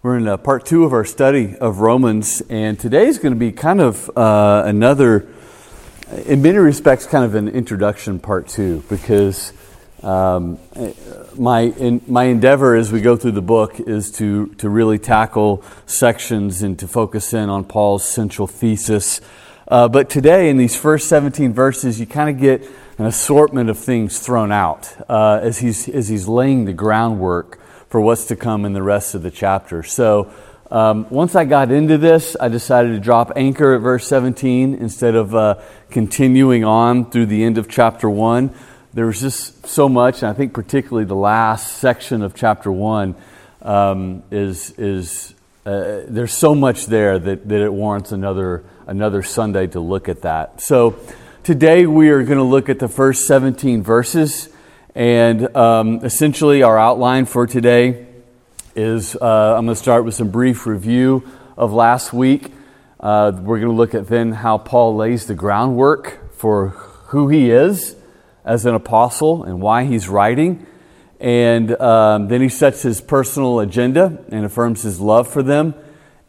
We're in uh, part two of our study of Romans, and today is going to be kind of uh, another, in many respects, kind of an introduction part two, because um, my, in, my endeavor as we go through the book is to, to really tackle sections and to focus in on Paul's central thesis. Uh, but today, in these first 17 verses, you kind of get an assortment of things thrown out uh, as, he's, as he's laying the groundwork for what's to come in the rest of the chapter. So, um, once I got into this, I decided to drop anchor at verse 17 instead of uh, continuing on through the end of chapter 1. There was just so much, and I think particularly the last section of chapter 1 um, is, is uh, there's so much there that, that it warrants another, another Sunday to look at that. So, today we are going to look at the first 17 verses. And um, essentially, our outline for today is uh, I'm going to start with some brief review of last week. Uh, we're going to look at then how Paul lays the groundwork for who he is as an apostle and why he's writing. And um, then he sets his personal agenda and affirms his love for them.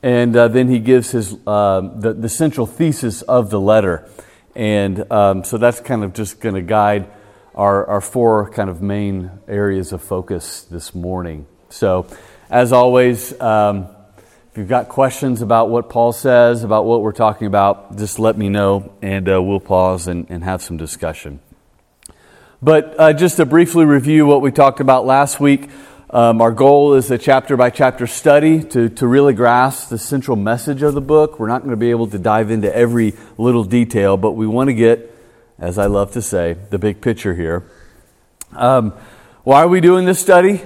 And uh, then he gives his, uh, the, the central thesis of the letter. And um, so that's kind of just going to guide our, our four kind of main areas of focus this morning. So, as always, um, if you've got questions about what Paul says, about what we're talking about, just let me know and uh, we'll pause and, and, have some discussion. But uh, just to briefly review what we talked about last week, um, our goal is a chapter by chapter study to, to really grasp the central message of the book. We're not going to be able to dive into every little detail, but we want to get as I love to say, the big picture here. Um, why are we doing this study?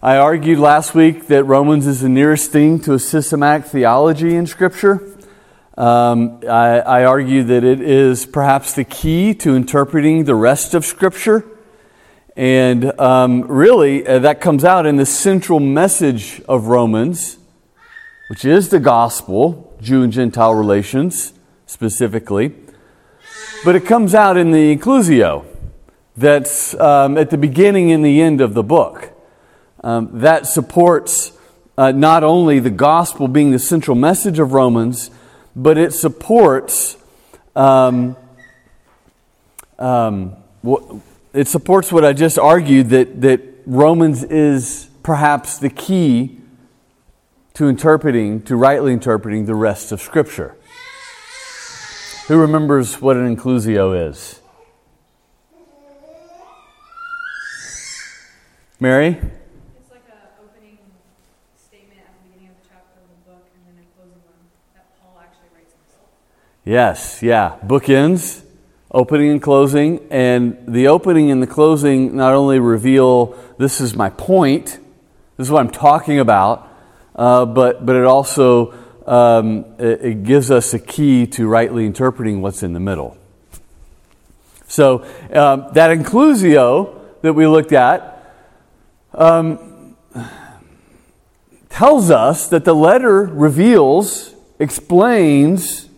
I argued last week that Romans is the nearest thing to a systematic theology in Scripture. Um, I, I argue that it is perhaps the key to interpreting the rest of Scripture. And um, really, uh, that comes out in the central message of Romans, which is the gospel, Jew and Gentile relations specifically. But it comes out in the inclusio that's um, at the beginning and the end of the book. Um, that supports uh, not only the gospel being the central message of Romans, but it supports um, um it supports what I just argued that, that Romans is perhaps the key to interpreting, to rightly interpreting the rest of Scripture. Who remembers what an inclusio is? Mary? It's like an opening statement at the beginning of the chapter of the book and then a closing one that Paul actually writes himself. Yes, yeah. Bookends, opening and closing. And the opening and the closing not only reveal this is my point, this is what I'm talking about, uh, but, but it also um, it, it, gives us a key to rightly interpreting what's in the middle. So um, that inclusio that we looked at um, tells us that the letter reveals, explains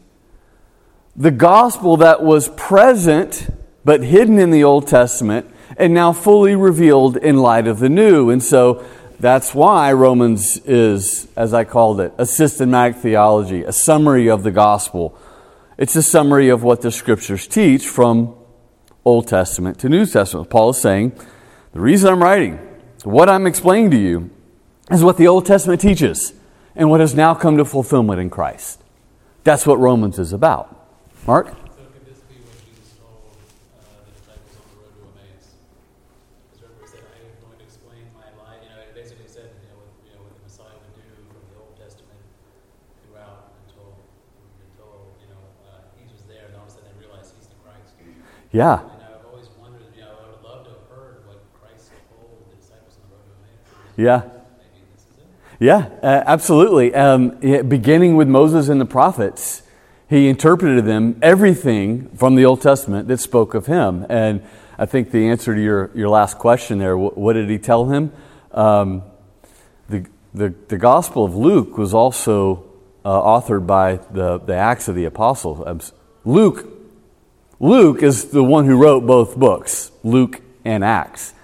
the gospel that was present but hidden in the Old Testament and now fully revealed in light of the new. And so that's why Romans is, as I called it, a systematic theology, a summary of the gospel. It's a summary of what the scriptures teach from Old Testament to New Testament. Paul is saying, the reason I'm writing, what I'm explaining to you, is what the Old Testament teaches and what has now come to fulfillment in Christ. That's what Romans is about. Mark? Yeah. Yeah. Yeah, uh, absolutely. Um, beginning with Moses and the prophets, he interpreted them everything from the Old Testament that spoke of him. And I think the answer to your, your last question there, what, what did he tell him? Um, the, the, the Gospel of Luke was also uh, authored by the, the Acts of the Apostles. Um, Luke Luke is the one who wrote both books, Luke and Acts.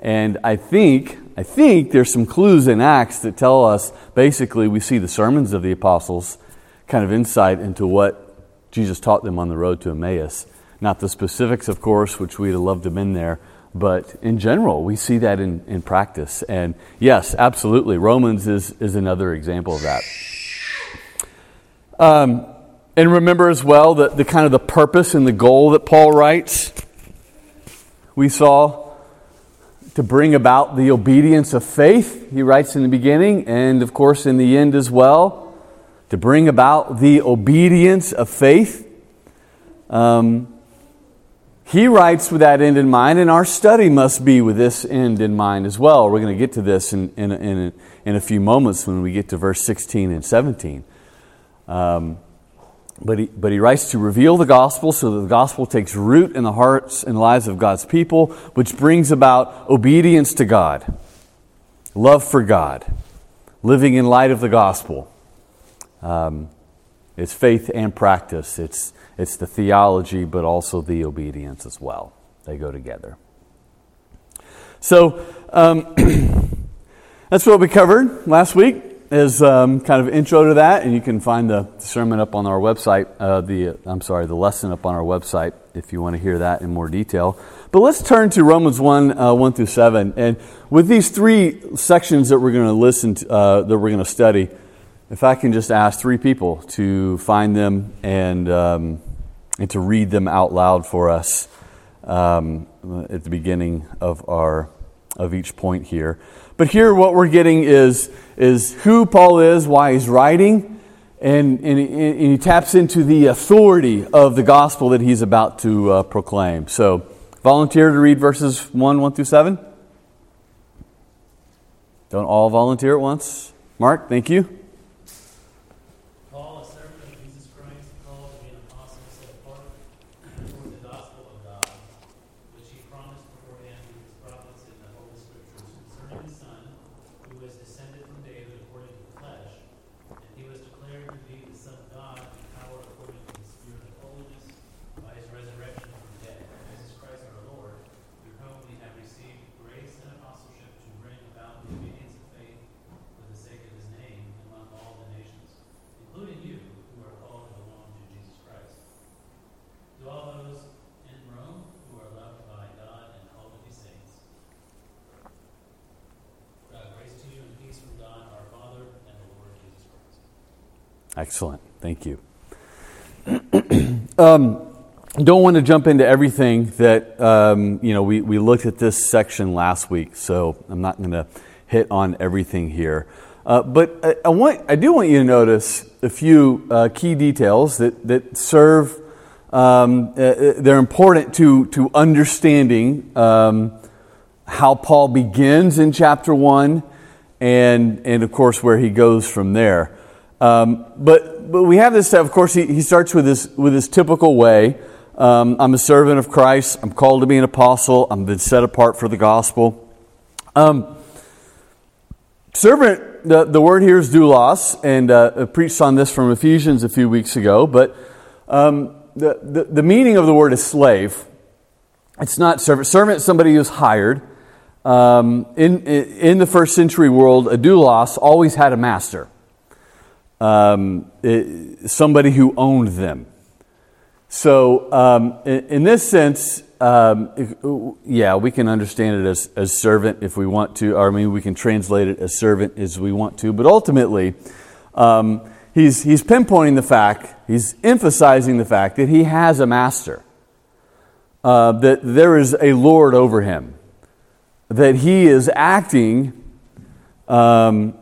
And I think I think there's some clues in Acts that tell us basically we see the sermons of the apostles, kind of insight into what Jesus taught them on the road to Emmaus. Not the specifics, of course, which we'd have loved to have been there, but in general, we see that in, in practice. And yes, absolutely, Romans is, is another example of that. Um, and remember as well that the kind of the purpose and the goal that Paul writes. We saw to bring about the obedience of faith, he writes in the beginning, and of course in the end as well, to bring about the obedience of faith. Um, he writes with that end in mind, and our study must be with this end in mind as well. We're going to get to this in, in, in, in a few moments when we get to verse 16 and 17. Um, but he, but he writes to reveal the gospel so that the gospel takes root in the hearts and lives of God's people, which brings about obedience to God, love for God, living in light of the gospel. Um, it's faith and practice. It's, it's the theology, but also the obedience as well. They go together. So um, that's what we covered last week as um, kind of intro to that, and you can find the sermon up on our website. Uh, the I'm sorry, the lesson up on our website if you want to hear that in more detail. But let's turn to Romans one uh, one through seven, and with these three sections that we're going to listen to, uh, that we're going to study, if I can just ask three people to find them and um, and to read them out loud for us um, at the beginning of our of each point here. But here, what we're getting is, is who Paul is, why he's writing, and, and, and he taps into the authority of the gospel that he's about to uh, proclaim. So, volunteer to read verses 1 1 through 7. Don't all volunteer at once. Mark, thank you. Excellent. Thank you. um, don't want to jump into everything that, um, you know, we, we looked at this section last week, so I'm not going to hit on everything here. Uh, but I, I, want, I do want you to notice a few uh, key details that, that serve, um, uh, uh they're important to, to understanding um, how Paul begins in chapter 1 and, and, of course, where he goes from there. Um, but, but we have this, of course, he, he starts with this, with this typical way. Um, I'm a servant of Christ. I'm called to be an apostle. I've been set apart for the gospel. Um, servant, the, the word here is doulos, and uh, I preached on this from Ephesians a few weeks ago, but um, the, the, the, meaning of the word is slave. It's not servant. Servant is somebody who's hired. Um, in, in the first century world, a doulos always had a master um, it, somebody who owned them. So, um, in, in, this sense, um, if, yeah, we can understand it as, as servant if we want to, or I mean, we can translate it as servant as we want to, but ultimately, um, he's, he's pinpointing the fact, he's emphasizing the fact that he has a master, uh, that there is a Lord over him, that he is acting um,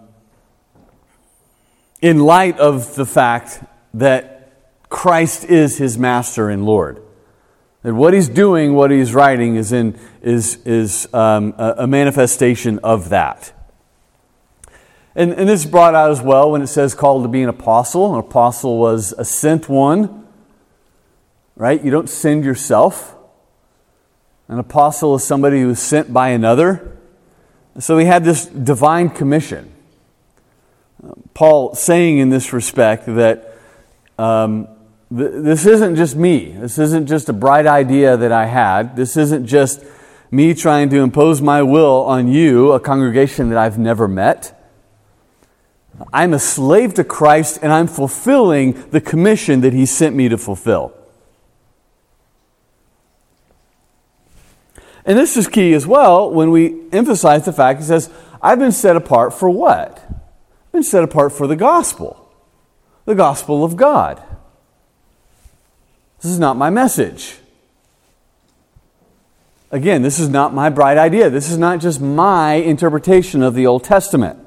in light of the fact that Christ is his master and Lord. That what he's doing, what he's writing, is, in, is, is um, a, manifestation of that. And, and this is brought out as well when it says called to be an apostle. An apostle was a sent one, right? You don't send yourself. An apostle is somebody who is sent by another. So he had this divine commission. Paul saying in this respect that um, th- this isn't just me. This isn't just a bright idea that I had. This isn't just me trying to impose my will on you, a congregation that I've never met. I'm a slave to Christ and I'm fulfilling the commission that He sent me to fulfill. And this is key as well when we emphasize the fact He says, I've been set apart for what? Been set apart for the gospel, the gospel of God. This is not my message. Again, this is not my bright idea. This is not just my interpretation of the Old Testament.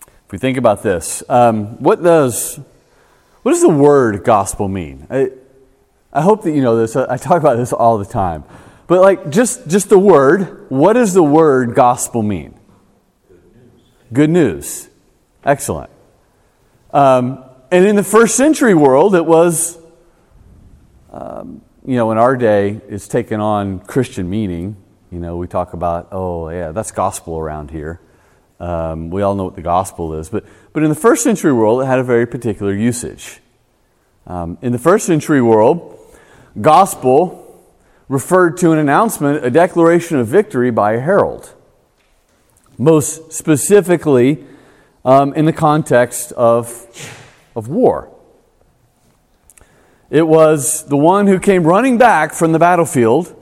If we think about this, um, what does what does the word gospel mean? I, I hope that you know this. I talk about this all the time. But like just just the word, what does the word gospel mean? Good news. Good news. Excellent. Um, and in the first century world, it was, um, you know, in our day, it's taken on Christian meaning. You know, we talk about, oh, yeah, that's gospel around here. Um, we all know what the gospel is. But, but in the first century world, it had a very particular usage. Um, in the first century world, gospel referred to an announcement, a declaration of victory by a herald. Most specifically, um, in the context of of war. It was the one who came running back from the battlefield,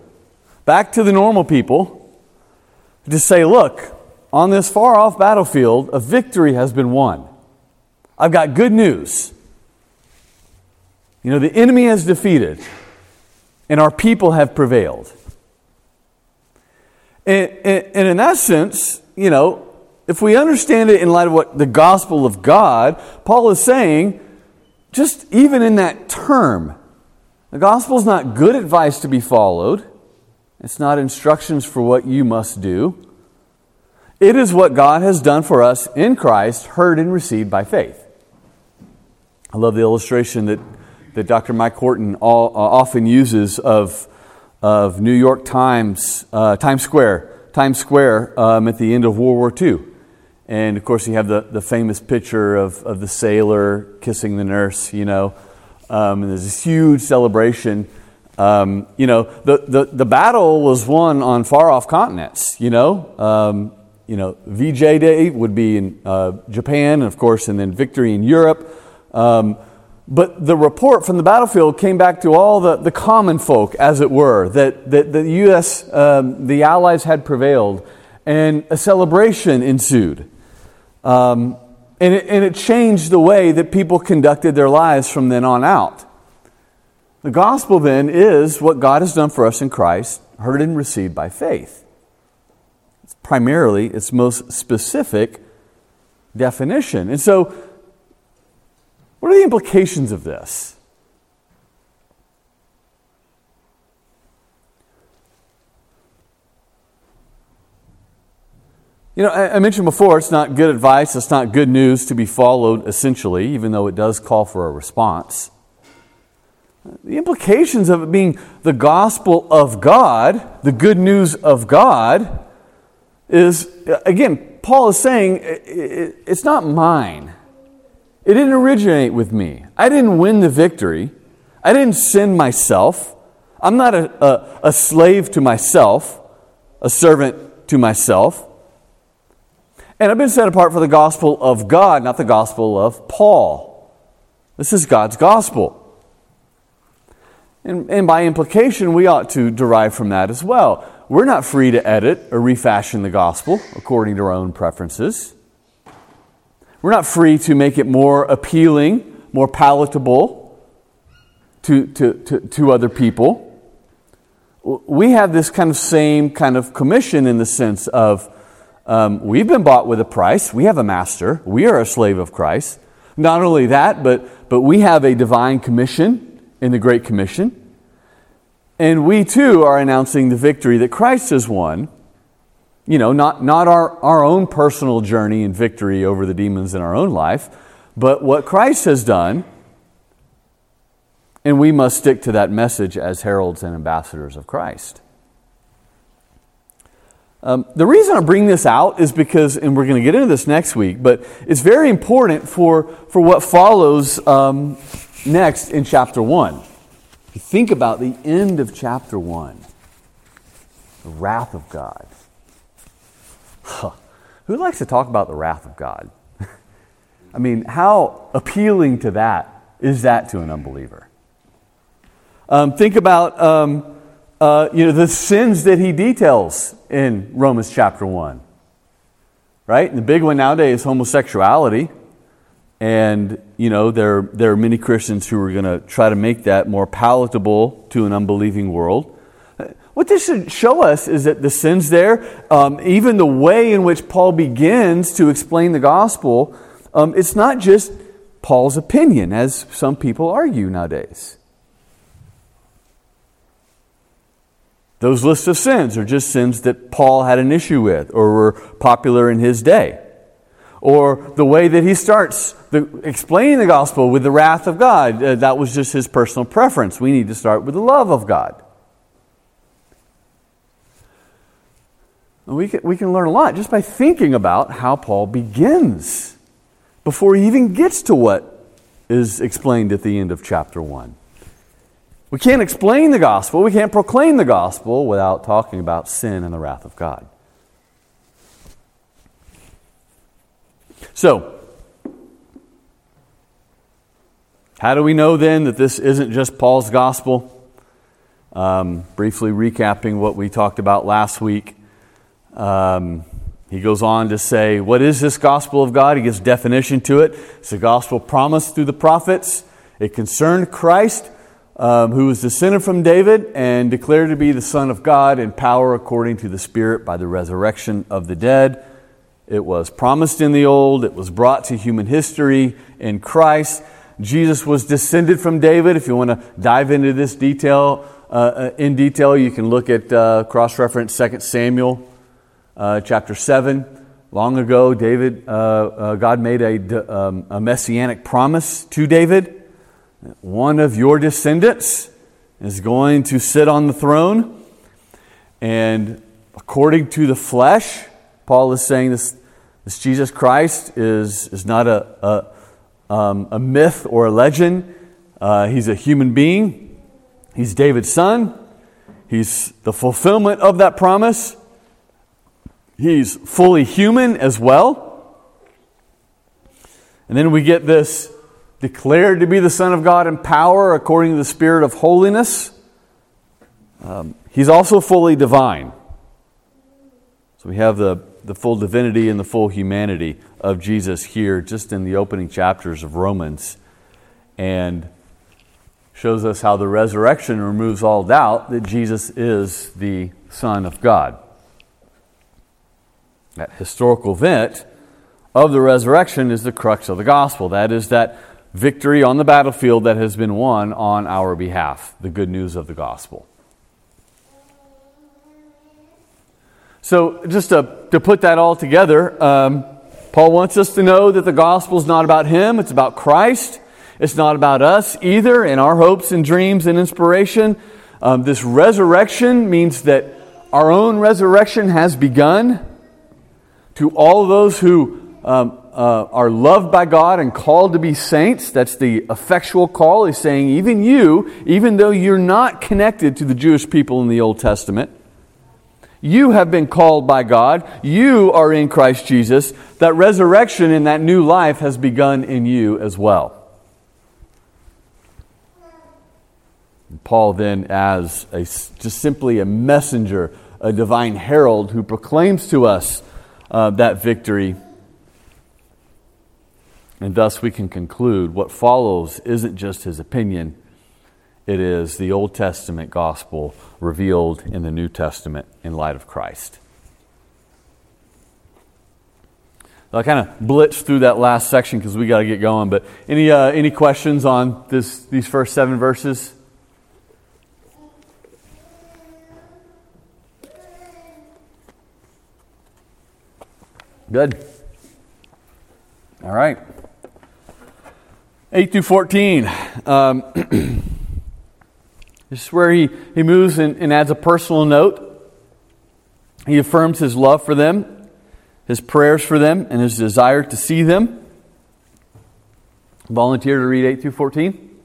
back to the normal people, to say, Look, on this far off battlefield, a victory has been won. I've got good news. You know, the enemy has defeated, and our people have prevailed. And, and, in that sense, you know, if we understand it in light of what the gospel of God, Paul is saying, just even in that term, the gospel is not good advice to be followed. It's not instructions for what you must do. It is what God has done for us in Christ, heard and received by faith. I love the illustration that, that Dr. Mike Horton all, uh, often uses of, of New York Times, uh, Times Square, Times Square um, at the end of World War II. And of course, you have the, the famous picture of, of the sailor kissing the nurse, you know. Um, and there's this huge celebration. Um, you know, the, the, the battle was won on far off continents, you know. Um, you know, VJ Day would be in uh, Japan, and of course, and then victory in Europe. Um, but the report from the battlefield came back to all the, the common folk, as it were, that, that the U.S., um, the Allies had prevailed, and a celebration ensued. Um, and, it, and it changed the way that people conducted their lives from then on out. The gospel then is what God has done for us in Christ, heard and received by faith. It's primarily its most specific definition. And so, what are the implications of this? You know, I, mentioned before, it's not good advice, it's not good news to be followed, essentially, even though it does call for a response. The implications of it being the gospel of God, the good news of God, is, again, Paul is saying it's not mine. It didn't originate with me. I didn't win the victory. I didn't sin myself. I'm not a, a, a slave to myself, a servant to myself. And I've been set apart for the gospel of God, not the gospel of Paul. This is God's gospel. And, and, by implication, we ought to derive from that as well. We're not free to edit or refashion the gospel according to our own preferences. We're not free to make it more appealing, more palatable to, to, to, to other people. We have this kind of same kind of commission in the sense of um, we've been bought with a price. We have a master. We are a slave of Christ. Not only that, but, but we have a divine commission in the Great Commission. And we too are announcing the victory that Christ has won. You know, not, not our, our own personal journey and victory over the demons in our own life, but what Christ has done. And we must stick to that message as heralds and ambassadors of Christ. Um, the reason I bring this out is because, and we're going to get into this next week, but it's very important for, for what follows um, next in chapter 1. you think about the end of chapter 1, the wrath of God. Huh. Who likes to talk about the wrath of God? I mean, how appealing to that is that to an unbeliever? Um, think about um, uh, you know, the sins that he details in Romans chapter 1. Right? And the big one nowadays is homosexuality. And, you know, there, there are many Christians who are going to try to make that more palatable to an unbelieving world. What this should show us is that the sins there, um, even the way in which Paul begins to explain the gospel, um, it's not just Paul's opinion, as some people argue nowadays. Those lists of sins are just sins that Paul had an issue with or were popular in his day or the way that he starts the, explaining the gospel with the wrath of God. Uh, that was just his personal preference. We need to start with the love of God. And we can, we can learn a lot just by thinking about how Paul begins before he even gets to what is explained at the end of chapter 1. We can't explain the gospel, we can't proclaim the gospel without talking about sin and the wrath of God. So, how do we know then that this isn't just Paul's gospel? Um, briefly recapping what we talked about last week. Um, he goes on to say, What is this gospel of God? He gives definition to it. It's a gospel promised through the prophets. It concerned Christ, um, who was descended from David and declared to be the Son of God in power according to the Spirit by the resurrection of the dead. It was promised in the old, it was brought to human history in Christ. Jesus was descended from David. If you want to dive into this detail, uh, uh in detail, you can look at uh, cross reference 2 Samuel uh, chapter 7. Long ago, David, uh, uh, God made a, um, a messianic promise to David. One of your descendants is going to sit on the throne. And according to the flesh, Paul is saying this this Jesus Christ is, is not a, a, um, a myth or a legend. Uh, he's a human being. He's David's son. He's the fulfillment of that promise. He's fully human as well. And then we get this declared to be the Son of God in power according to the Spirit of holiness. Um, he's also fully divine. So we have the the full divinity and the full humanity of Jesus here just in the opening chapters of Romans and shows us how the resurrection removes all doubt that Jesus is the Son of God. That historical event of the resurrection is the crux of the gospel. That is that victory on the battlefield that has been won on our behalf, the good news of the gospel. So, just to, to put that all together, um, Paul wants us to know that the gospel is not about him, it's about Christ. It's not about us either and our hopes and dreams and inspiration. Um, this resurrection means that our own resurrection has begun. To all those who um, uh, are loved by God and called to be saints, that's the effectual call. He's saying, even you, even though you're not connected to the Jewish people in the Old Testament, you have been called by God. You are in Christ Jesus. That resurrection and that new life has begun in you as well. Paul, then, as a, just simply a messenger, a divine herald who proclaims to us uh, that victory. And thus we can conclude what follows isn't just his opinion, it is the Old Testament gospel revealed in the New Testament in light of Christ. I kind of blitzed through that last section because we got to get going. But any uh, any questions on this these first seven verses? Good. All right. 8 through 14. Um, This is where he, he moves and, and adds a personal note. He affirms his love for them, his prayers for them, and his desire to see them. Volunteer to read 8 through 14.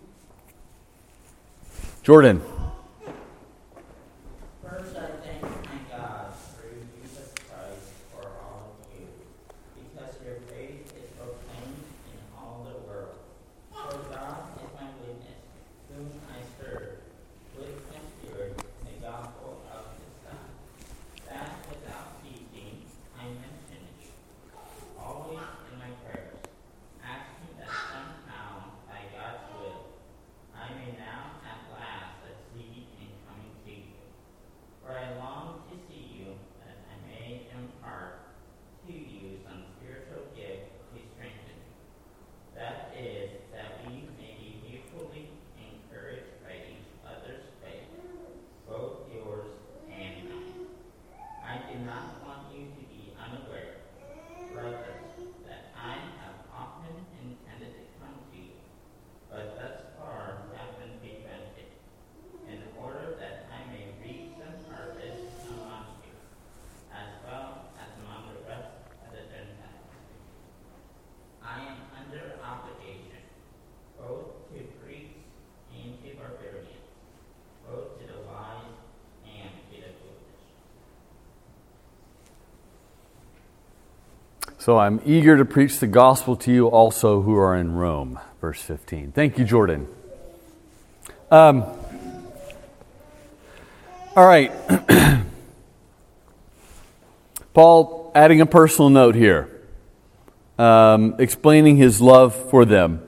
Jordan. First, I thank my God through Jesus Christ for all of you, because your faith is proclaimed in all the world. For God is my witness, whom I serve with my spirit in the gospel of his Son, that without ceasing I mention you, always in my prayers, asking that somehow, by God's will, I may now at last succeed in coming to you. For I long to see you, that I may impart to you some spiritual gift to strengthen you. That is, that we may be mutually encouraged by each other's faith, both yours and mine. I do not want you to be unaware, brothers, that I have often intended to come to you, but thus far have been prevented, in order that I may reach some purpose among you, as well as among the rest of the Gentiles. I am under obligation, both to Greeks and to barbarians, both to the wise and to the foolish. So I'm eager to preach the gospel to you also who are in Rome. Verse 15. Thank you, Jordan. Um, all right. Paul adding a personal note here, um, explaining his love for them.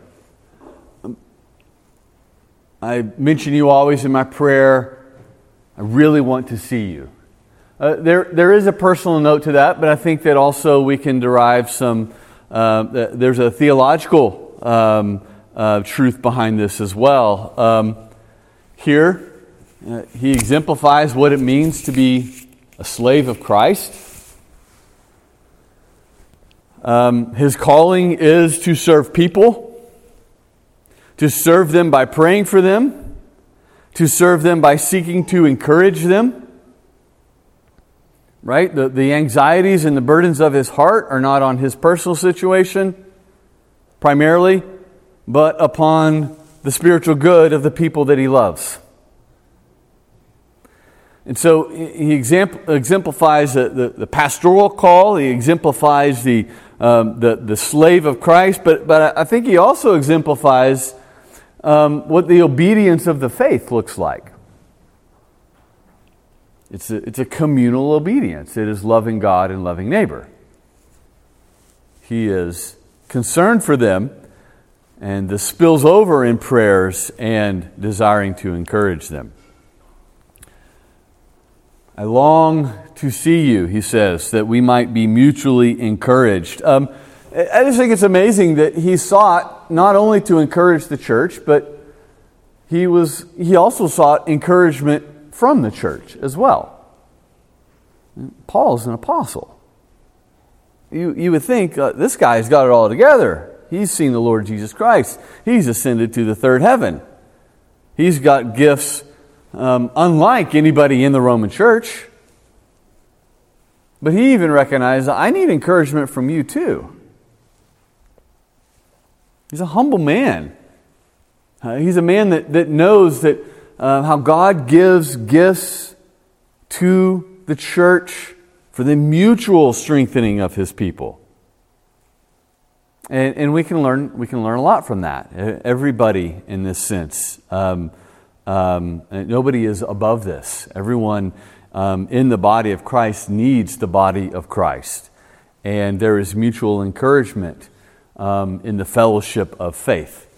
I mention you always in my prayer. I really want to see you. Uh, there, there is a personal note to that, but I think that also we can derive some. Uh, there's a theological um, uh, truth behind this as well. Um, here, uh, he exemplifies what it means to be a slave of Christ. Um, his calling is to serve people, to serve them by praying for them, to serve them by seeking to encourage them right? The, the anxieties and the burdens of his heart are not on his personal situation primarily, but upon the spiritual good of the people that he loves. And so he exemplifies the, the, the pastoral call, he exemplifies the, um, the, the slave of Christ, but, but I think he also exemplifies um, what the obedience of the faith looks like. It's a, it's a communal obedience. It is loving God and loving neighbor. He is concerned for them, and this spills over in prayers and desiring to encourage them. I long to see you, he says, that we might be mutually encouraged. Um, I just think it's amazing that he sought not only to encourage the church, but he, was, he also sought encouragement from the church as well. Paul's an apostle. You, you would think uh, this guy's got it all together. He's seen the Lord Jesus Christ, he's ascended to the third heaven. He's got gifts um, unlike anybody in the Roman church. But he even recognized, I need encouragement from you too. He's a humble man. Uh, he's a man that, that knows that uh, how God gives gifts to the church for the mutual strengthening of his people. And, and we, can learn, we can learn a lot from that. Everybody, in this sense, um, um, nobody is above this. Everyone um, in the body of Christ needs the body of Christ. And there is mutual encouragement um, in the fellowship of faith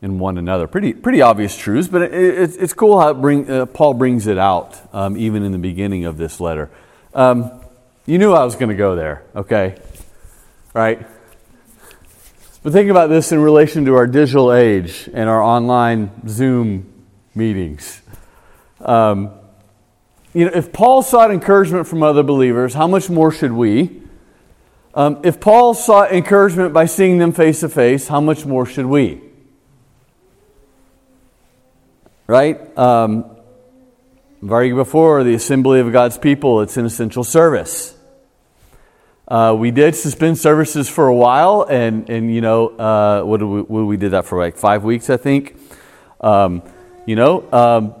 in one another. Pretty, pretty obvious truths, but it, it, it's cool how bring, uh, Paul brings it out um, even in the beginning of this letter. Um, you knew I was going to go there, okay? Right? But think about this in relation to our digital age and our online Zoom meetings. Um, you know, if Paul sought encouragement from other believers, how much more should we? Um, if Paul sought encouragement by seeing them face to face, how much more should we? Right? Um, I've argued before the assembly of God's people, it's an essential service. Uh, we did suspend services for a while, and, and you know, uh, what, did we, did we did that for like five weeks, I think. Um, you know, um,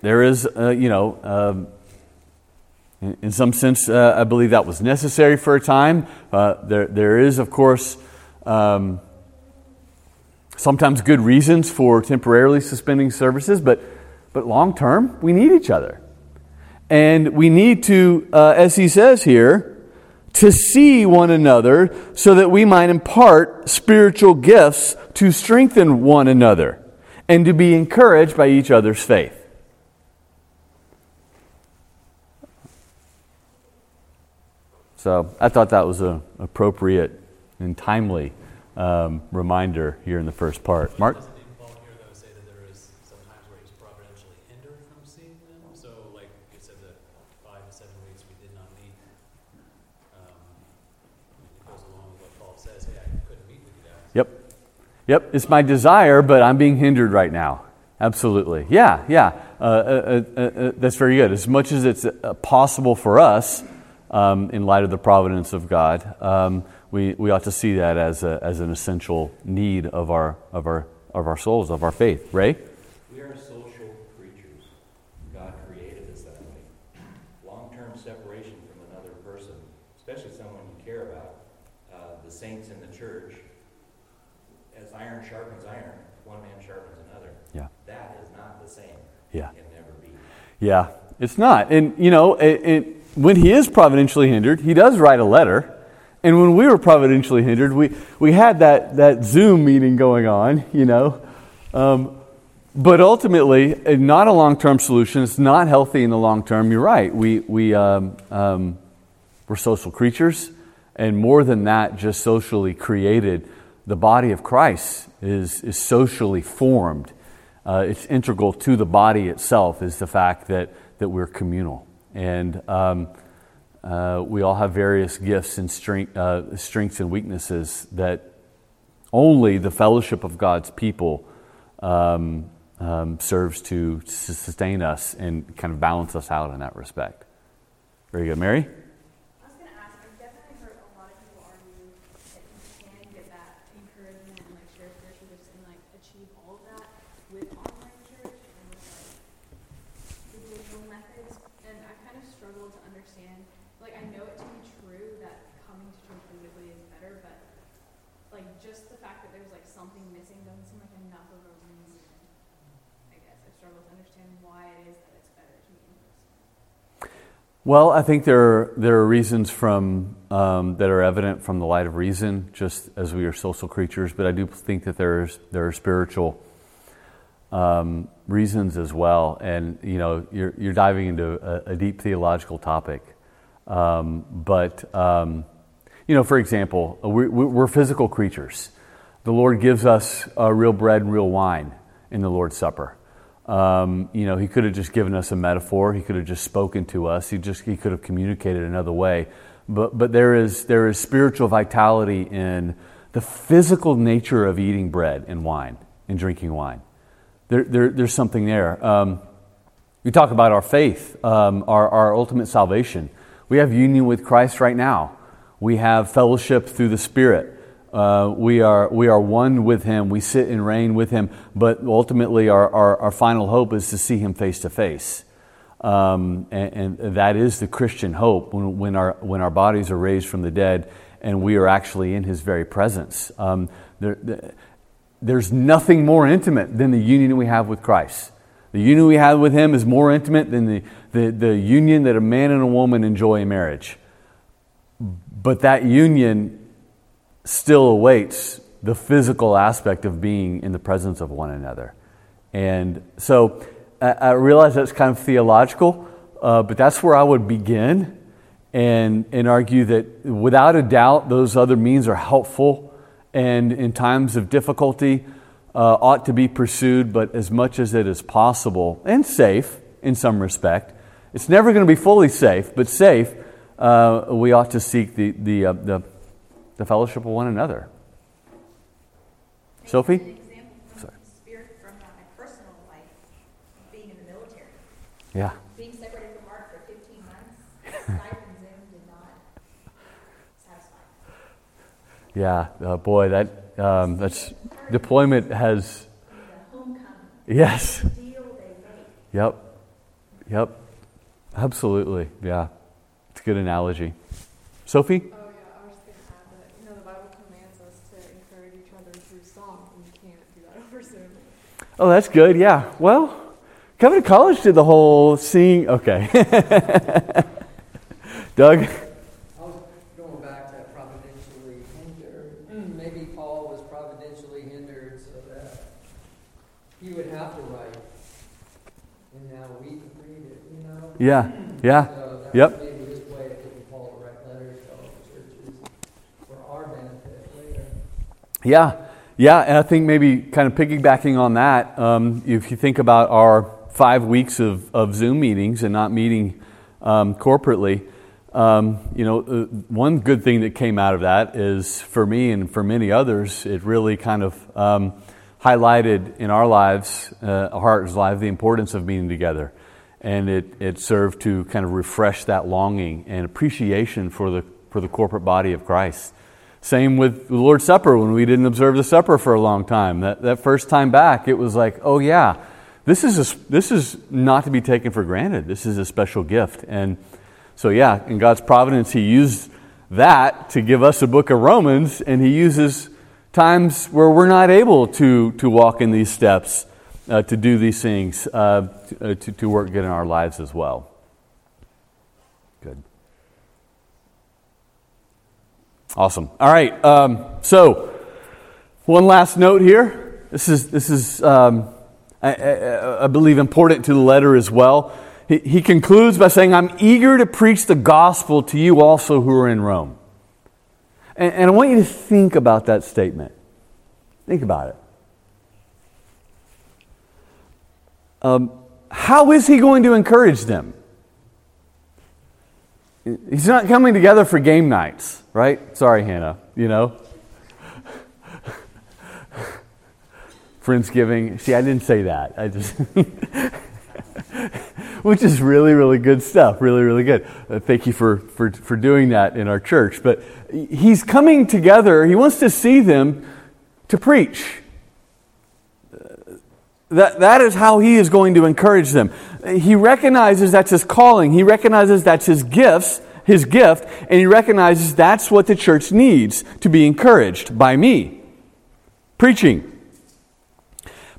there is, uh, you know, um, in, in some sense, uh, I believe that was necessary for a time. There, there is, of course, um, sometimes good reasons for temporarily suspending services, but, but long term, we need each other. And we need to, uh, as he says here, to see one another so that we might impart spiritual gifts to strengthen one another and to be encouraged by each other's faith. So I thought that was an appropriate and timely um, reminder here in the first part. Mark? Doesn't even Paul here though say that there is some times where he's providentially hindered from seeing them? So like you said that five to seven weeks we did not meet. Um, it goes along with what Paul says, hey, I couldn't meet with you guys. Yep. Yep. It's my desire, but I'm being hindered right now. Absolutely. Yeah, yeah. Uh, uh, uh, uh, that's very good. As much as it's uh, possible for us, um, in light of the providence of God, um, we, we ought to see that as, a, as an essential need of our, of, our, of our souls, of our faith. Ray? We are social creatures. God created us that way. Long term separation from another person, especially someone you care about, uh, the saints in the church, as iron sharpens iron, one man sharpens another. Yeah. That is not the same. Yeah. It can never be. Yeah, it's not. And, you know, it, it, when he is providentially hindered, he does write a letter. And when we were providentially hindered, we, we had that, that Zoom meeting going on, you know. Um, but ultimately, uh, not a long term solution. It's not healthy in the long term. You're right. We, we, um, um, we're social creatures. And more than that, just socially created. The body of Christ is, is socially formed. Uh, it's integral to the body itself, is the fact that, that we're communal. And um, uh, we all have various gifts and strength, uh, strengths and weaknesses that only the fellowship of God's people um, um, serves to sustain us and kind of balance us out in that respect. Very good. Mary? I was gonna ask, I've definitely heard a lot of people argue that you can get that encouragement and like share spiritual gifts and like achieve all of that with online church and with like the digital methods. And I kind of struggle to understand, like I know it to be true that coming to church physically is better, but like just the fact that there's like something missing doesn't seem like enough of a reason. I guess I struggle to understand why it is that it's better to be in person. Well, I think there are, there are reasons from, um, that are evident from the light of reason, just as we are social creatures, but I do think that there's, there are spiritual um, reasons as well. And, you know, you're, you're diving into a, a deep theological topic. Um, but, um, you know, for example, we, we're physical creatures. The Lord gives us uh, real bread and real wine in the Lord's Supper. Um, you know, he could have just given us a metaphor. He could have just spoken to us. He just he could have communicated another way. But but there is there is spiritual vitality in the physical nature of eating bread and wine and drinking wine. There, there there's something there. Um, we talk about our faith, um, our our ultimate salvation. We have union with Christ right now. We have fellowship through the Spirit. Uh, we, are, we are one with Him. We sit and reign with Him. But ultimately, our, our, our final hope is to see Him face to face. Um, and, that is the Christian hope when, when, our, when our bodies are raised from the dead and we are actually in His very presence. Um, there, there's nothing more intimate than the union we have with Christ. The union we have with Him is more intimate than the, the, the union that a man and a woman enjoy in marriage. But that union still awaits the physical aspect of being in the presence of one another. And so I, I realize that's kind of theological, uh, but that's where I would begin and, and argue that without a doubt, those other means are helpful and in times of difficulty uh, ought to be pursued, but as much as it is possible and safe in some respect. It's never going to be fully safe, but safe. Uh, we ought to seek the, the, uh, the the fellowship of one another. Sophie? Sorry. from my personal life, being in the military. Yeah. Being separated from Mark for 15 months, stipends in did not satisfy. Yeah, uh, boy, that um, that's deployment has Yes. they make. Yep. Yep. Absolutely. Yeah. It's a good analogy. Sophie? Oh, yeah, I was just gonna add that, you know, the Bible commands us to encourage each other through song, and you can't do that over Zoom. Oh, that's good. Yeah. Well, coming to College did the whole sing. Okay. Doug? Going back to providentially hindered. Hmm, maybe Paul was providentially hindered so that he would have to write. And now we can read it, you know? Yeah. Hmm, yeah. So Yep. was maybe his way Paul to write to all the for our benefit later. Yeah, yeah, and I think maybe kind of piggybacking on that, um, if you think about our five weeks of, of Zoom meetings and not meeting um, corporately, um, you know, uh, one good thing that came out of that is for me and for many others, it really kind of um, highlighted in our lives, uh, our hearts' life, the importance of meeting together. And it, it served to kind of refresh that longing and appreciation for the, for the corporate body of Christ. Same with the Lord's Supper when we didn't observe the supper for a long time. That, that first time back, it was like, oh yeah, this is, a, this is not to be taken for granted. This is a special gift. And so, yeah, in God's providence, He used that to give us a book of Romans, and He uses times where we're not able to, to walk in these steps, uh, to do these things, uh, to, uh, to, to work good in our lives as well. Awesome. All right. Um, so, one last note here. This is this is um, I, I, I, believe important to the letter as well. He, he concludes by saying, "I'm eager to preach the gospel to you also who are in Rome." And, and I want you to think about that statement. Think about it. Um, how is he going to encourage them? He's not coming together for game nights, right? Sorry, Hannah, you know? Friendsgiving. See, I didn't say that. I just. Which is really, really good stuff. Really, really good. Uh, thank you for, for, for doing that in our church. But he's coming together, he wants to see them to preach. That, that is how he is going to encourage them. He recognizes that's his calling. He recognizes that's his gifts, his gift, and he recognizes that's what the church needs to be encouraged by me. Preaching.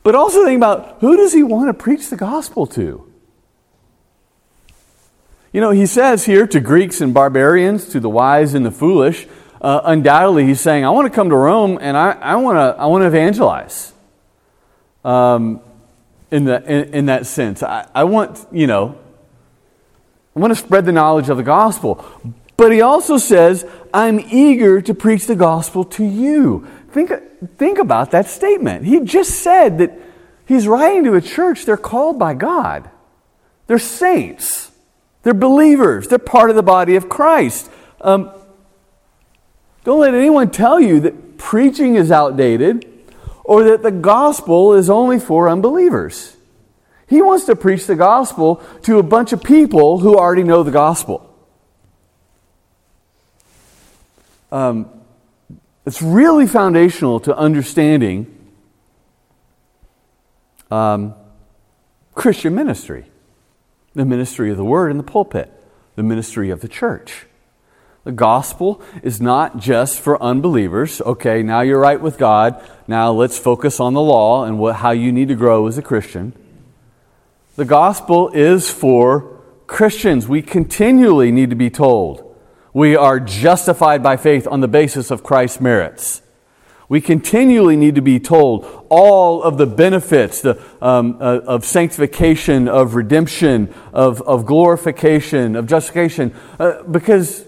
But also think about who does he want to preach the gospel to? You know, he says here to Greeks and barbarians, to the wise and the foolish, uh, undoubtedly he's saying, I want to come to Rome and I, I want to I want to evangelize. Um, in, the, in, in, that sense. I, I want, you know, I want to spread the knowledge of the gospel. But he also says, I'm eager to preach the gospel to you. Think, think about that statement. He just said that he's writing to a church, they're called by God. They're saints. They're believers. They're part of the body of Christ. Um, don't let anyone tell you that preaching is outdated or that the gospel is only for unbelievers. He wants to preach the gospel to a bunch of people who already know the gospel. Um, it's really foundational to understanding um, Christian ministry the ministry of the word in the pulpit, the ministry of the church. The gospel is not just for unbelievers. Okay, now you're right with God. Now let's focus on the law and what, how you need to grow as a Christian. The gospel is for Christians. We continually need to be told we are justified by faith on the basis of Christ's merits. We continually need to be told all of the benefits the, um, uh, of sanctification, of redemption, of, of glorification, of justification, uh, because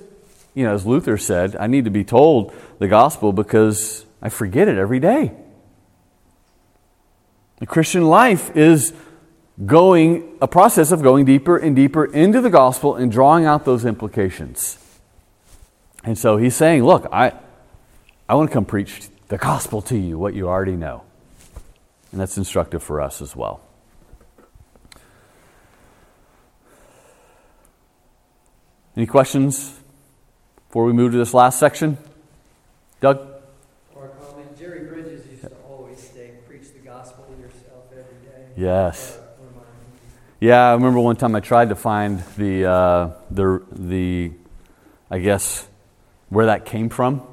you know, as Luther said, I need to be told the gospel because I forget it every day. The Christian life is going, a process of going deeper and deeper into the gospel and drawing out those implications. And so he's saying, Look, I, I want to come preach the gospel to you, what you already know. And that's instructive for us as well. Any questions before we move to this last section? Doug? Or comment. Jerry Bridges used to always say, preach the gospel to yourself every day. Yes. Yeah, I remember one time I tried to find the uh, the the I guess where that came from,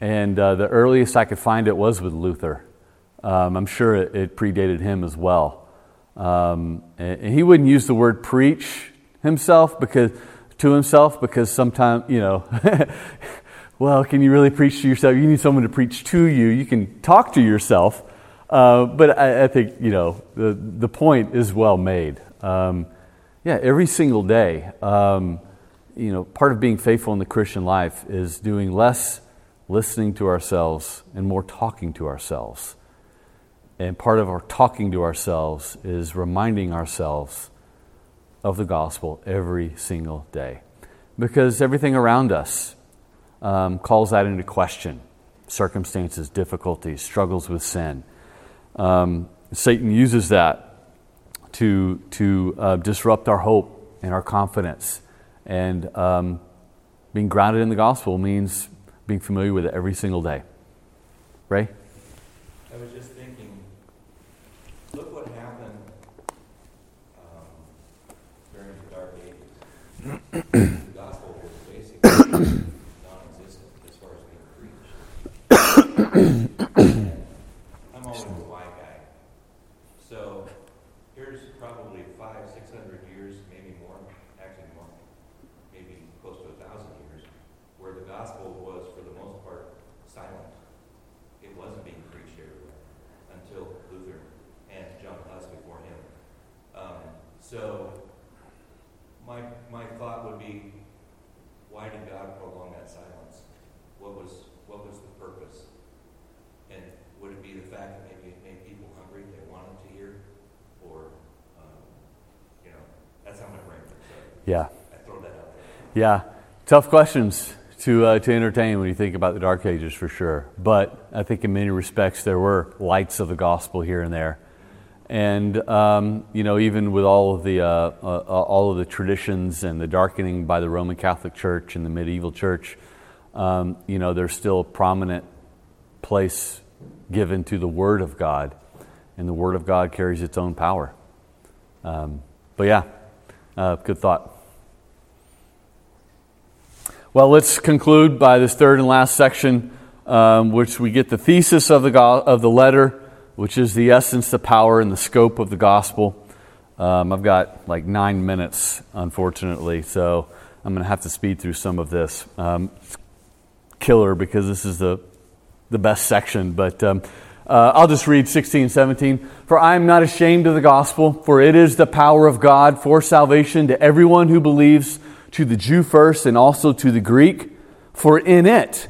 and uh, the earliest I could find it was with Luther. Um, I'm sure it, it predated him as well. Um, and he wouldn't use the word preach himself because to himself because sometimes you know. well, can you really preach to yourself? You need someone to preach to you. You can talk to yourself. Uh, but I, I think, you know, the, the point is well made. Um, yeah, every single day, um, you know, part of being faithful in the Christian life is doing less listening to ourselves and more talking to ourselves. And part of our talking to ourselves is reminding ourselves of the gospel every single day. Because everything around us um, calls that into question circumstances, difficulties, struggles with sin. Um, Satan uses that to, to uh, disrupt our hope and our confidence. And um, being grounded in the gospel means being familiar with it every single day. Ray? I was just thinking, look what happened um, during the Dark Ages. The gospel was basically non-existent as far as being preached. I'm always a why guy. So here's probably five, six hundred years, maybe more, actually more, maybe close to a thousand years, where the gospel was, for the most part, silent. It wasn't being preached everywhere until Luther and John Huss before him. Um, so my, my thought would be, why did God prolong that silence? What was, what was the purpose? And would it be the fact that maybe it made people hungry, they wanted to hear? Or, um, you know, that's how my brain works. So Yeah. I throw that out there. Yeah. Tough questions to, uh, to entertain when you think about the Dark Ages, for sure. But I think in many respects there were lights of the gospel here and there. And um, you know, even with all of the uh, uh, all of the traditions and the darkening by the Roman Catholic Church and the medieval Church, um, you know, there's still a prominent place given to the Word of God, and the Word of God carries its own power. Um, but yeah, uh, good thought. Well, let's conclude by this third and last section, um, which we get the thesis of the go- of the letter which is the essence, the power, and the scope of the gospel. Um, I've got like nine minutes, unfortunately, so I'm going to have to speed through some of this. Um, killer because this is the, the best section, but um, uh, I'll just read 16 and 17. For I am not ashamed of the gospel, for it is the power of God for salvation to everyone who believes, to the Jew first and also to the Greek. For in it,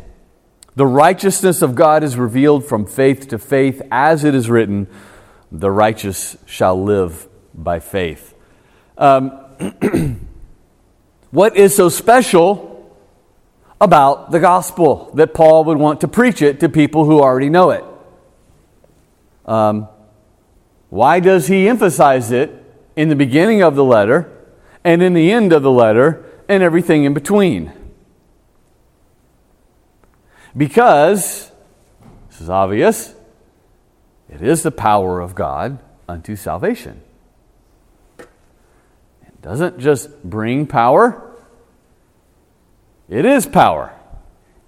the righteousness of God is revealed from faith to faith, as it is written, the righteous shall live by faith. Um, what is so special about the gospel that Paul would want to preach it to people who already know it? Um, why does he emphasize it in the beginning of the letter and in the end of the letter and everything in between? Because, this is obvious, it is the power of God unto salvation. It doesn't just bring power, it is power.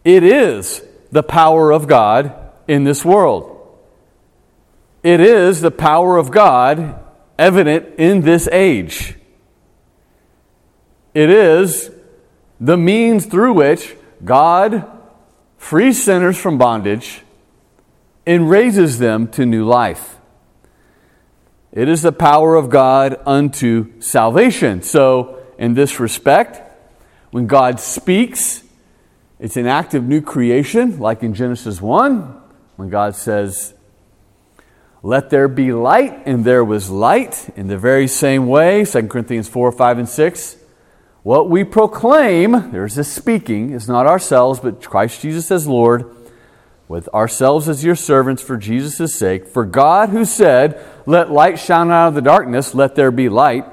It is the power of God in this world. It is the power of God evident in this age. It is the means through which God frees sinners from bondage and raises them to new life. It is the power of God unto salvation. So, in this respect, when God speaks, it's an act of new creation, like in Genesis 1, when God says, Let there be light, and there was light. In the very same way, 2 Corinthians 4, 5, and 6, what we proclaim, there's this speaking, is not ourselves, but Christ Jesus as Lord, with ourselves as your servants for Jesus' sake. For God, who said, Let light shine out of the darkness, let there be light,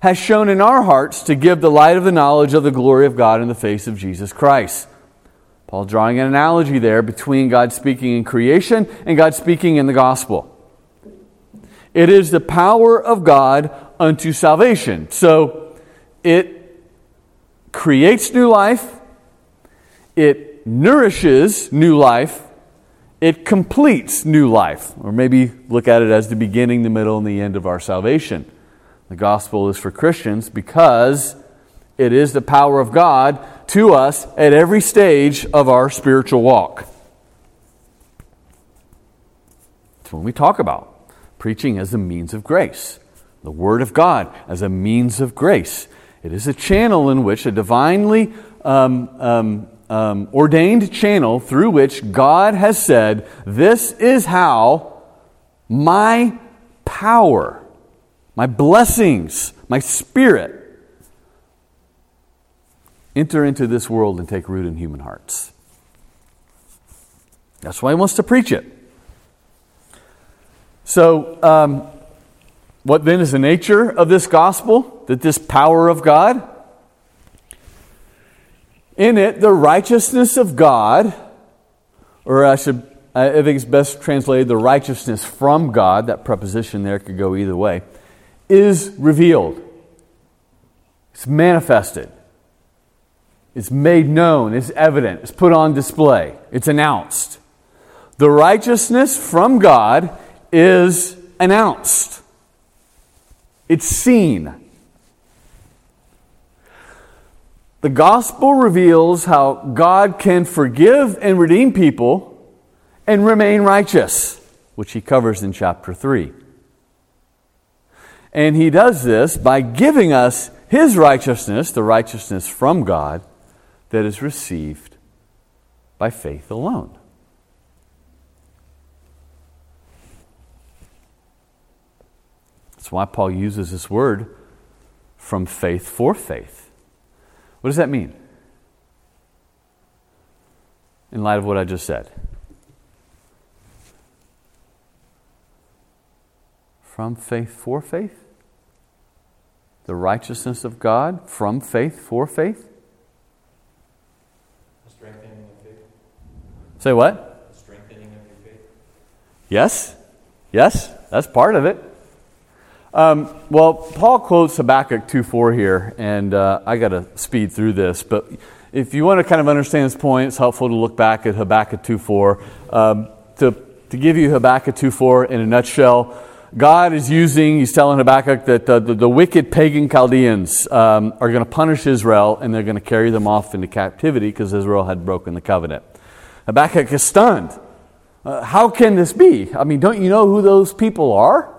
has shown in our hearts to give the light of the knowledge of the glory of God in the face of Jesus Christ. Paul drawing an analogy there between God speaking in creation and God speaking in the gospel. It is the power of God unto salvation. So it creates new life, it nourishes new life, it completes new life. Or maybe look at it as the beginning, the middle, and the end of our salvation. The gospel is for Christians because it is the power of God to us at every stage of our spiritual walk. That's when we talk about preaching as a means of grace, the Word of God as a means of grace. It is a channel in which a divinely um, um, um, ordained channel through which God has said, This is how my power, my blessings, my spirit enter into this world and take root in human hearts. That's why he wants to preach it. So, um, what then is the nature of this gospel? That this power of God? In it, the righteousness of God, or I should, I think it's best translated the righteousness from God, that preposition there could go either way, is revealed. It's manifested. It's made known, it's evident, it's put on display, it's announced. The righteousness from God is announced, it's seen. The gospel reveals how God can forgive and redeem people and remain righteous, which he covers in chapter 3. And he does this by giving us his righteousness, the righteousness from God, that is received by faith alone. That's why Paul uses this word from faith for faith. What does that mean? In light of what I just said. From faith for faith? The righteousness of God from faith for faith? Strengthening of faith. Say what? Strengthening of your faith. Yes, yes, that's part of it. Um, well, Paul quotes Habakkuk 2.4 here, and uh, I got to speed through this, but if you want to kind of understand this point, it's helpful to look back at Habakkuk 2.4. Um, to, to give you Habakkuk 2.4 in a nutshell, God is using, he's telling Habakkuk that the, the, the wicked pagan Chaldeans um, are going to punish Israel and they're going to carry them off into captivity because Israel had broken the covenant. Habakkuk is stunned. Uh, how can this be? I mean, don't you know who those people are?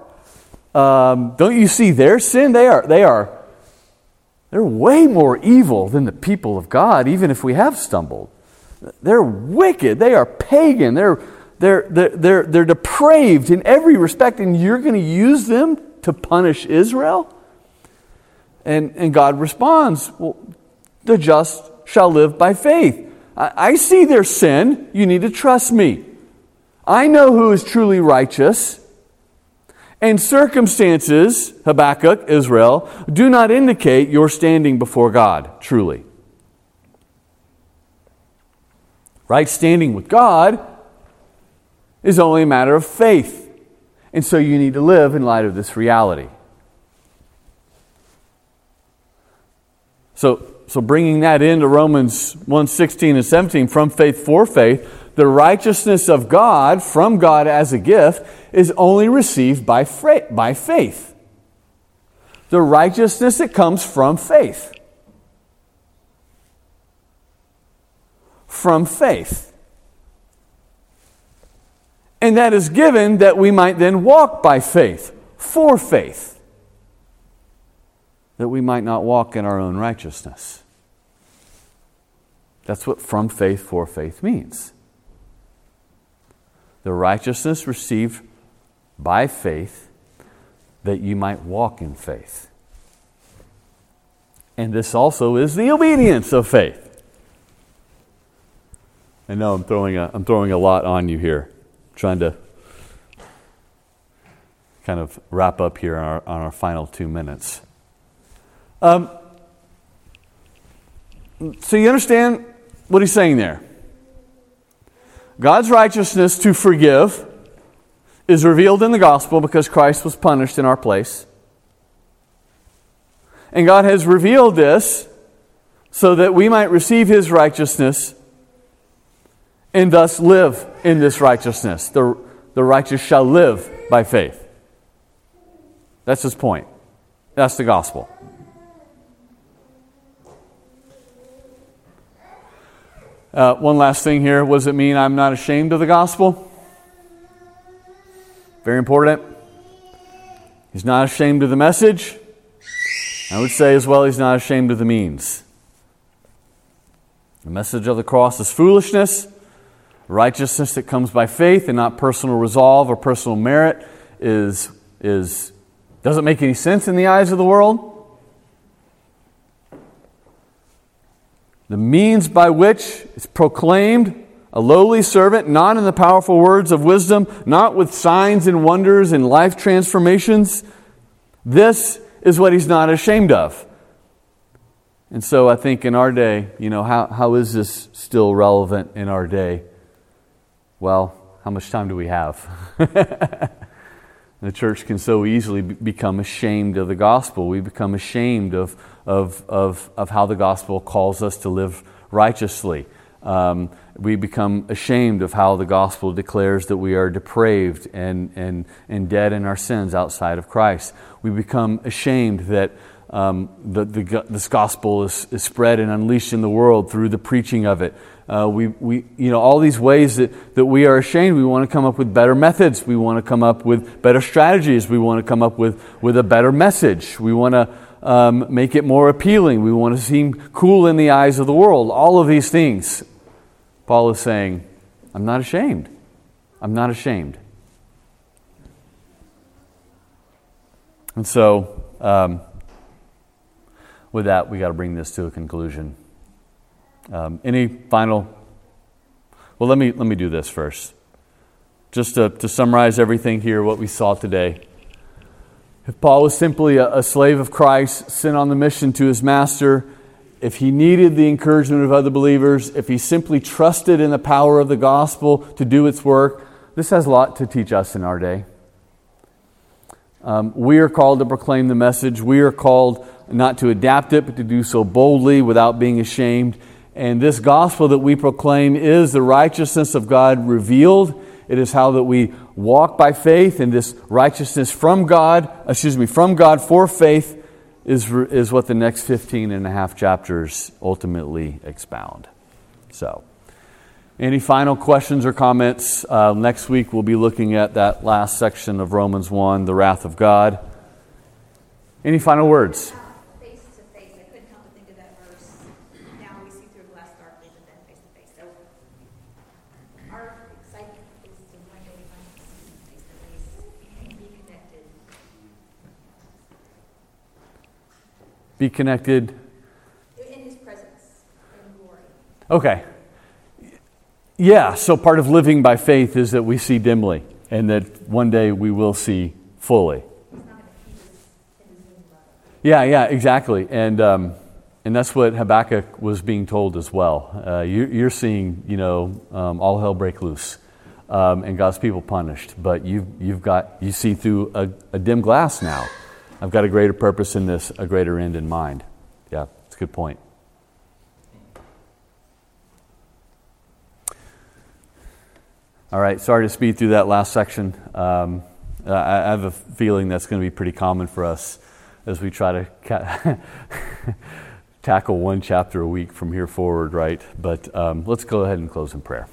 Um, don't you see their sin? They are, they are, they're way more evil than the people of God, even if we have stumbled. They're wicked. They are pagan. They're, they're, they're, they're, they're depraved in every respect, and you're going to use them to punish Israel? And, and God responds, Well, the just shall live by faith. I, I see their sin. You need to trust me. I know who is truly righteous. And circumstances, Habakkuk, Israel, do not indicate your standing before God, truly. Right standing with God is only a matter of faith. And so you need to live in light of this reality. So, so bringing that into Romans 1:16 and 17 from faith for faith, the righteousness of God from God as a gift is only received by, fra- by faith. The righteousness that comes from faith. From faith. And that is given that we might then walk by faith, for faith, that we might not walk in our own righteousness. That's what from faith for faith means. The righteousness received by faith, that you might walk in faith. And this also is the obedience of faith. I know I'm throwing a, I'm throwing a lot on you here trying to kind of wrap up here on our, on our final two minutes. Um, so you understand what he's saying there? God's righteousness to forgive is revealed in the gospel because Christ was punished in our place. And God has revealed this so that we might receive his righteousness and thus live in this righteousness. The, the righteous shall live by faith. That's his point. That's the gospel. Uh, one last thing here. What does it mean I'm not ashamed of the gospel? Very important. He's not ashamed of the message. I would say as well, he's not ashamed of the means. The message of the cross is foolishness. Righteousness that comes by faith and not personal resolve or personal merit is, is, doesn't make any sense in the eyes of the world. The means by which is proclaimed a lowly servant, not in the powerful words of wisdom, not with signs and wonders and life transformations. This is what he's not ashamed of. And so I think in our day, you know, how, how is this still relevant in our day? Well, how much time do we have? the church can so easily become ashamed of the gospel. We become ashamed of, of, of, of how the gospel calls us to live righteously. Um, we become ashamed of how the gospel declares that we are depraved and, and, and dead in our sins outside of Christ. We become ashamed that um, the, the, this gospel is, is spread and unleashed in the world through the preaching of it. Uh, we, we, you know, all these ways that, that we are ashamed, we want to come up with better methods. We want to come up with better strategies. We want to come up with, with a better message. We want to um, make it more appealing. We want to seem cool in the eyes of the world. All of these things. Paul is saying, I'm not ashamed. I'm not ashamed. And so, um, with that, we got to bring this to a conclusion. Um, any final? Well, let me, let me do this first. Just to, to summarize everything here, what we saw today. If Paul was simply a, a slave of Christ, sent on the mission to his master, if he needed the encouragement of other believers, if he simply trusted in the power of the gospel to do its work, this has a lot to teach us in our day. Um, we are called to proclaim the message. We are called not to adapt it, but to do so boldly without being ashamed. And this gospel that we proclaim is the righteousness of God revealed. It is how that we walk by faith, and this righteousness from God, excuse me, from God for faith is, is what the next 15 and a half chapters ultimately expound. So, any final questions or comments? Uh, next week we'll be looking at that last section of Romans 1, the wrath of God. Any final words? Face to face, I couldn't help but think of that verse. Now we see through glass darkly, but then face to face. So our excitement is to one day find face to face and be connected. Be connected. In his presence, in glory. Okay. Yeah, so part of living by faith is that we see dimly and that one day we will see fully. He's not going to keep us in his Zoom bubble. Yeah, yeah, exactly. And, um, and that's what Habakkuk was being told as well. Uh, you, you're seeing, you know, um, all hell break loose um, and God's people punished. But you've, you've got, you see through a, a dim glass now. I've got a greater purpose in this, a greater end in mind. Yeah, it's a good point. All right, sorry to speed through that last section. Um, I have a feeling that's going to be pretty common for us as we try to ca- tackle one chapter a week from here forward, right? But um, let's go ahead and close in prayer.